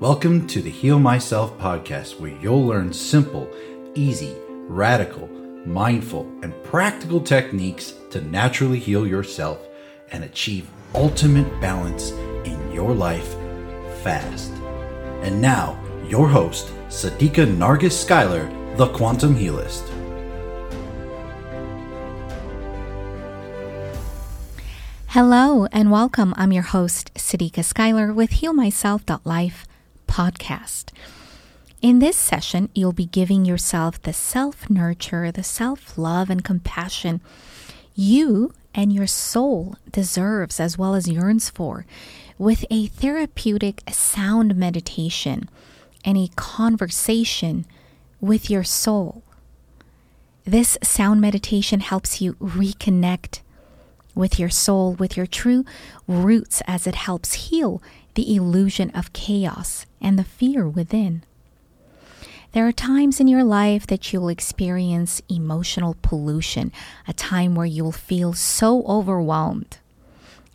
Welcome to the Heal Myself podcast, where you'll learn simple, easy, radical, mindful, and practical techniques to naturally heal yourself and achieve ultimate balance in your life fast. And now, your host, Sadika Nargis Schuyler, the Quantum Healist. Hello and welcome. I'm your host, Sadika Schuyler with HealMyself.life podcast. In this session, you'll be giving yourself the self nurture, the self love, and compassion you and your soul deserves as well as yearns for with a therapeutic sound meditation and a conversation with your soul. This sound meditation helps you reconnect with your soul, with your true roots, as it helps heal the illusion of chaos and the fear within. There are times in your life that you'll experience emotional pollution, a time where you'll feel so overwhelmed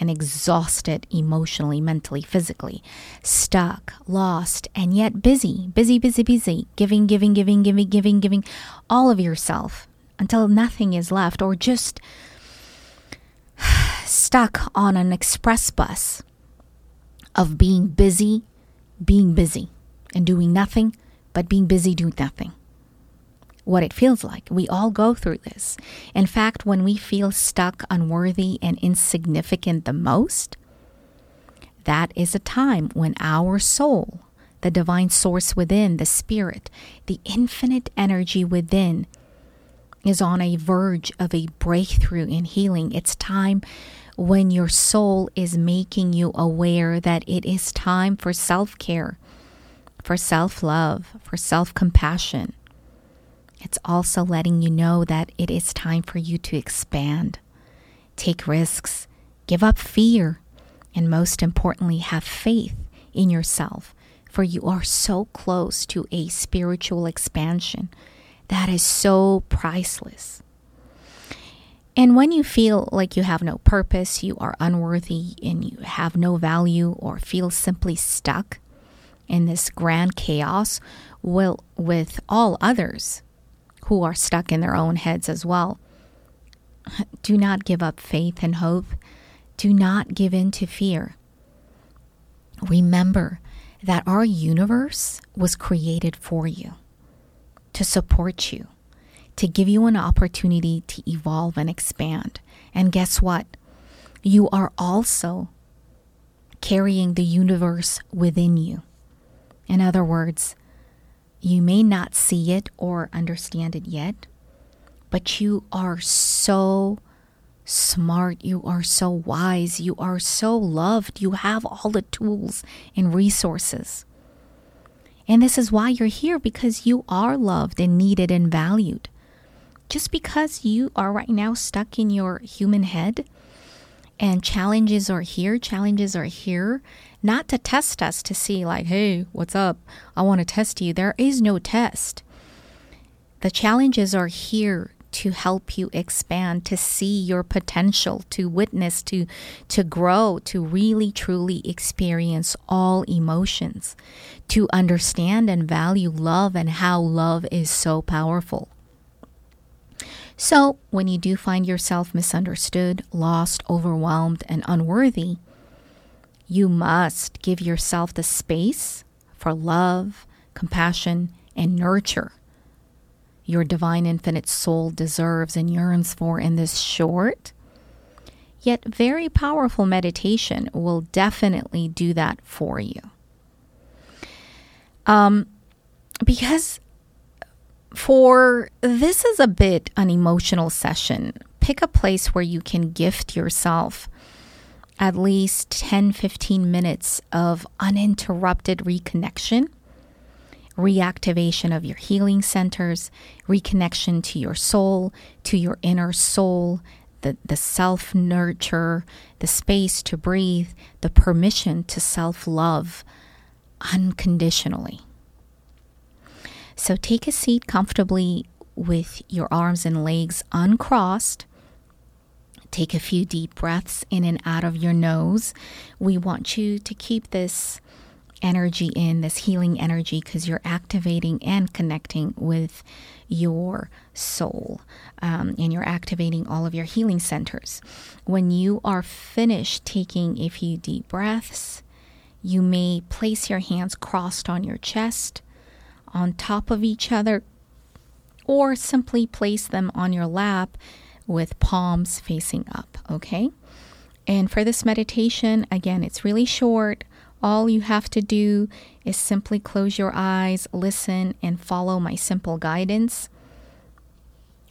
and exhausted emotionally, mentally, physically, stuck, lost, and yet busy, busy, busy, busy, giving, giving, giving, giving, giving, giving all of yourself until nothing is left, or just stuck on an express bus of being busy, being busy, and doing nothing but being busy doing nothing. What it feels like. We all go through this. In fact, when we feel stuck, unworthy, and insignificant the most, that is a time when our soul, the divine source within, the spirit, the infinite energy within, is on a verge of a breakthrough in healing. It's time when your soul is making you aware that it is time for self care for self love, for self compassion. It's also letting you know that it is time for you to expand, take risks, give up fear, and most importantly, have faith in yourself, for you are so close to a spiritual expansion that is so priceless. And when you feel like you have no purpose, you are unworthy, and you have no value, or feel simply stuck, in this grand chaos will with all others who are stuck in their own heads as well. Do not give up faith and hope. Do not give in to fear. Remember that our universe was created for you, to support you, to give you an opportunity to evolve and expand. And guess what? You are also carrying the universe within you. In other words, you may not see it or understand it yet, but you are so smart, you are so wise, you are so loved, you have all the tools and resources. And this is why you're here because you are loved and needed and valued. Just because you are right now stuck in your human head and challenges are here, challenges are here, not to test us to see, like, hey, what's up? I want to test you. There is no test. The challenges are here to help you expand, to see your potential, to witness, to, to grow, to really truly experience all emotions, to understand and value love and how love is so powerful. So, when you do find yourself misunderstood, lost, overwhelmed, and unworthy, you must give yourself the space for love, compassion, and nurture your divine infinite soul deserves and yearns for in this short, yet very powerful meditation will definitely do that for you. Um, because for this is a bit an emotional session, pick a place where you can gift yourself at least 10 15 minutes of uninterrupted reconnection, reactivation of your healing centers, reconnection to your soul, to your inner soul, the, the self nurture, the space to breathe, the permission to self love unconditionally. So take a seat comfortably with your arms and legs uncrossed Take a few deep breaths in and out of your nose. We want you to keep this energy in, this healing energy, because you're activating and connecting with your soul um, and you're activating all of your healing centers. When you are finished taking a few deep breaths, you may place your hands crossed on your chest, on top of each other, or simply place them on your lap with palms facing up, okay? And for this meditation, again, it's really short. All you have to do is simply close your eyes, listen, and follow my simple guidance.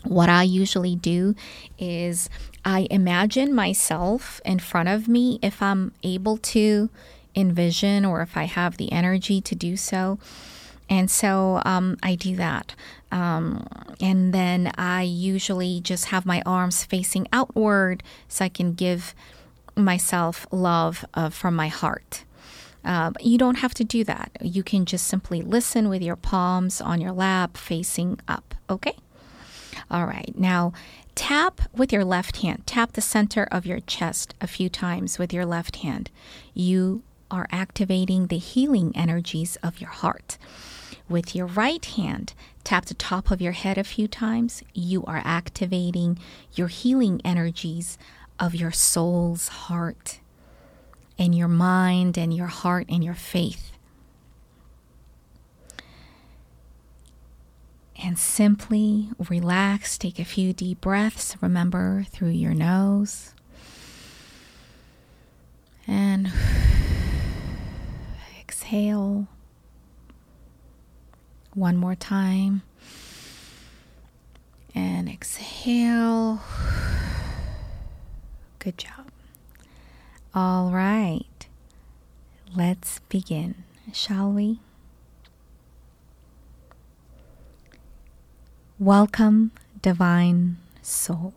What I usually do is I imagine myself in front of me if I'm able to envision or if I have the energy to do so. And so um, I do that. Um, and then I usually just have my arms facing outward so I can give myself love uh, from my heart. Uh, you don't have to do that. You can just simply listen with your palms on your lap facing up. Okay? All right. Now, tap with your left hand. Tap the center of your chest a few times with your left hand. You are activating the healing energies of your heart. With your right hand, tap the top of your head a few times. You are activating your healing energies of your soul's heart and your mind and your heart and your faith. And simply relax, take a few deep breaths, remember through your nose. And exhale. One more time. And exhale. Good job. All right. Let's begin, shall we? Welcome, divine soul.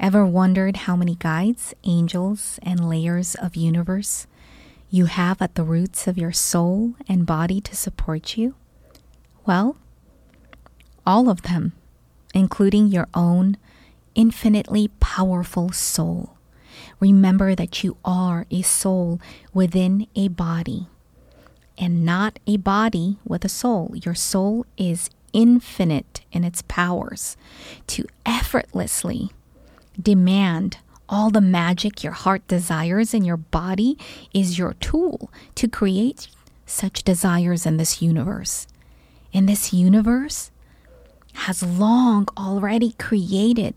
Ever wondered how many guides, angels, and layers of universe you have at the roots of your soul and body to support you? Well, all of them, including your own infinitely powerful soul. Remember that you are a soul within a body and not a body with a soul. Your soul is infinite in its powers to effortlessly demand all the magic your heart desires in your body is your tool to create such desires in this universe. And this universe has long already created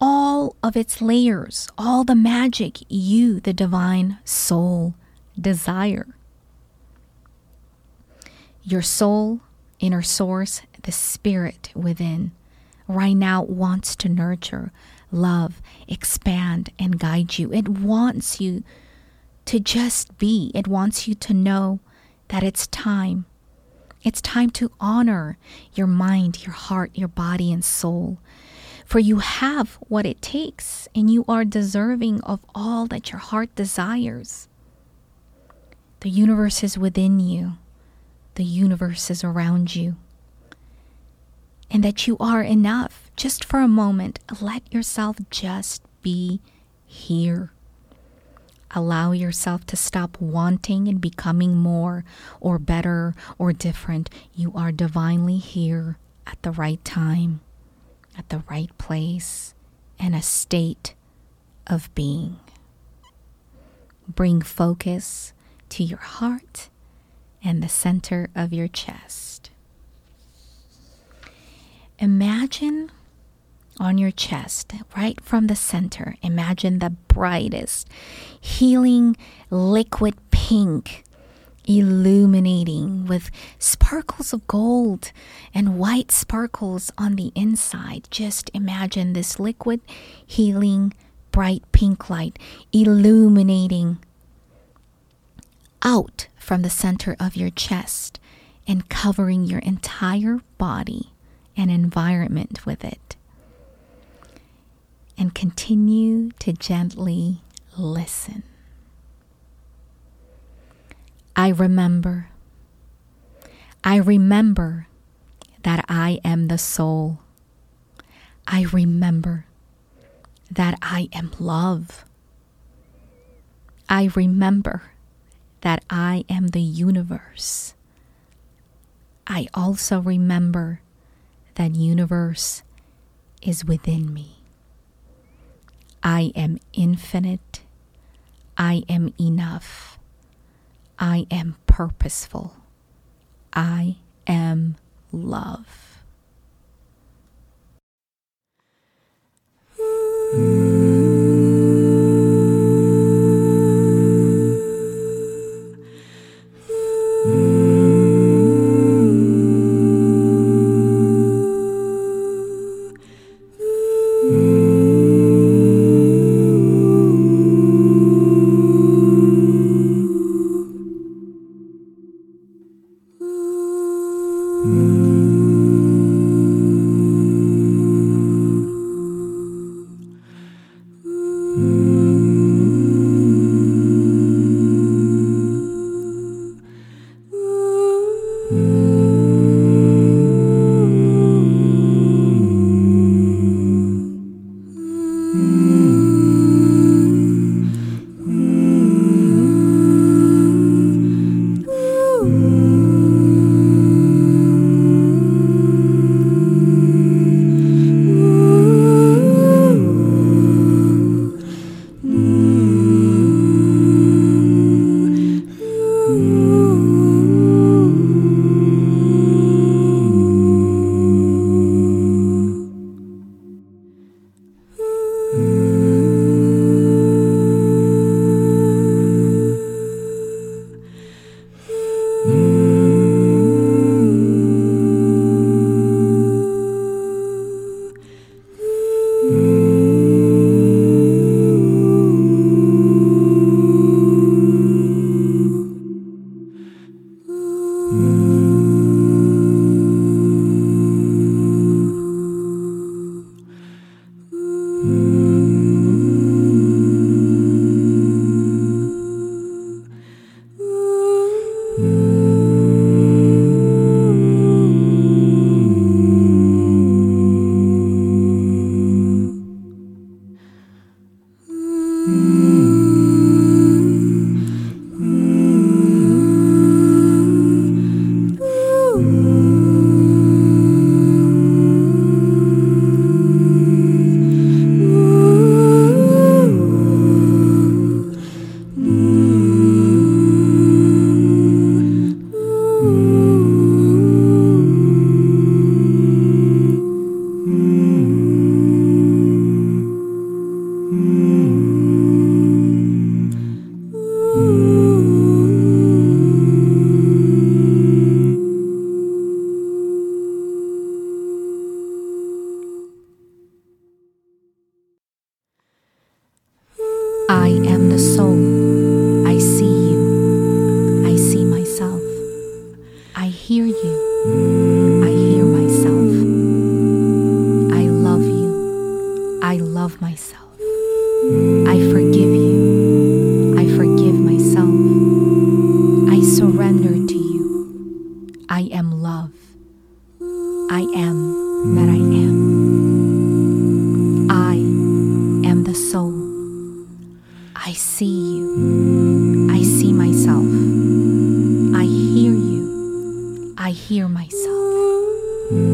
all of its layers, all the magic you, the divine soul, desire. Your soul, inner source, the spirit within, right now wants to nurture, love, expand, and guide you. It wants you to just be, it wants you to know that it's time. It's time to honor your mind, your heart, your body, and soul for you have what it takes, and you are deserving of all that your heart desires. The universe is within you, the universe is around you. And that you are enough. Just for a moment, let yourself just be here. Allow yourself to stop wanting and becoming more or better or different. You are divinely here at the right time at the right place and a state of being. Bring focus to your heart and the center of your chest. Imagine on your chest, right from the center, imagine the brightest, healing liquid pink illuminating with sparkles of gold and white sparkles on the inside. Just imagine this liquid, healing, bright pink light illuminating out from the center of your chest and covering your entire body and environment with it. And continue to gently listen. I remember. I remember that I am the soul. I remember that I am love. I remember that I am the universe. I also remember that universe is within me. I am infinite. I am enough. I am purposeful. I am love. Mm.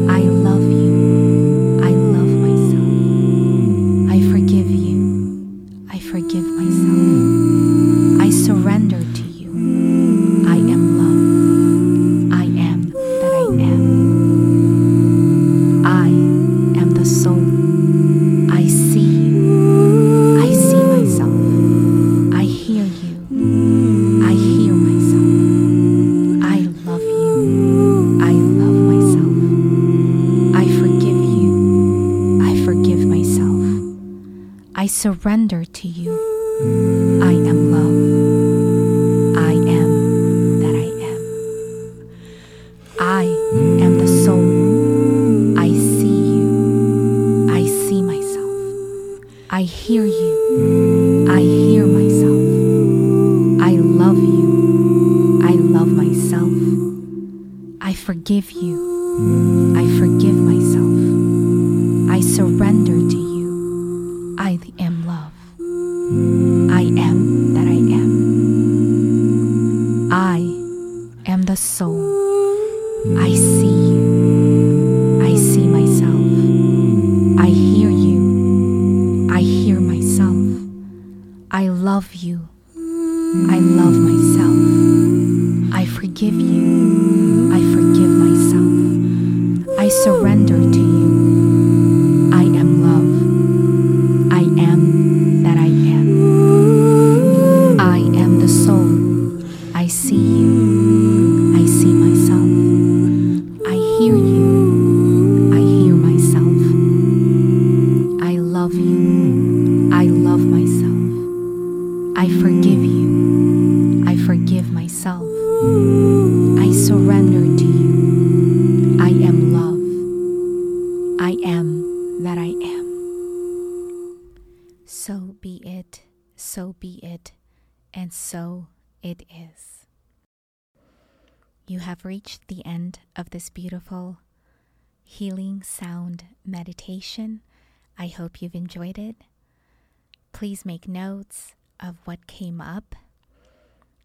哎呦！surrender to you. I am love. I am that I am. I am the soul I see. Have reached the end of this beautiful healing sound meditation. I hope you've enjoyed it. Please make notes of what came up.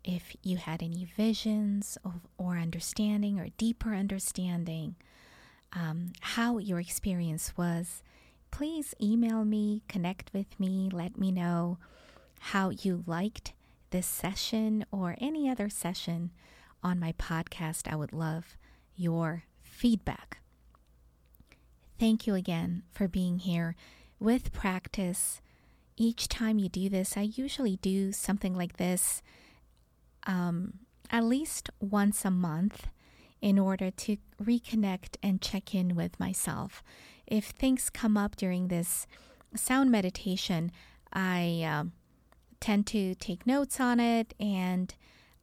If you had any visions of, or understanding or deeper understanding, um, how your experience was, please email me, connect with me, let me know how you liked this session or any other session on my podcast. I would love your feedback. Thank you again for being here. With practice, each time you do this, I usually do something like this um, at least once a month in order to reconnect and check in with myself. If things come up during this sound meditation, I um, tend to take notes on it and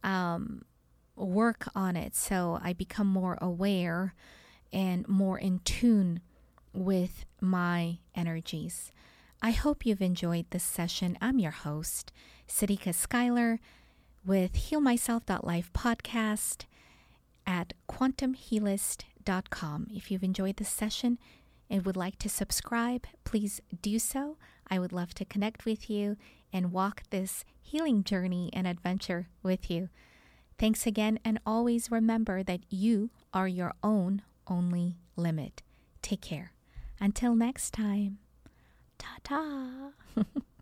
um, work on it so I become more aware and more in tune with my energies. I hope you've enjoyed this session. I'm your host, Sadika Schuyler, with HealMyself.life podcast at quantumhealist.com. If you've enjoyed this session and would like to subscribe, please do so. I would love to connect with you and walk this healing journey and adventure with you. Thanks again, and always remember that you are your own only limit. Take care. Until next time, ta ta.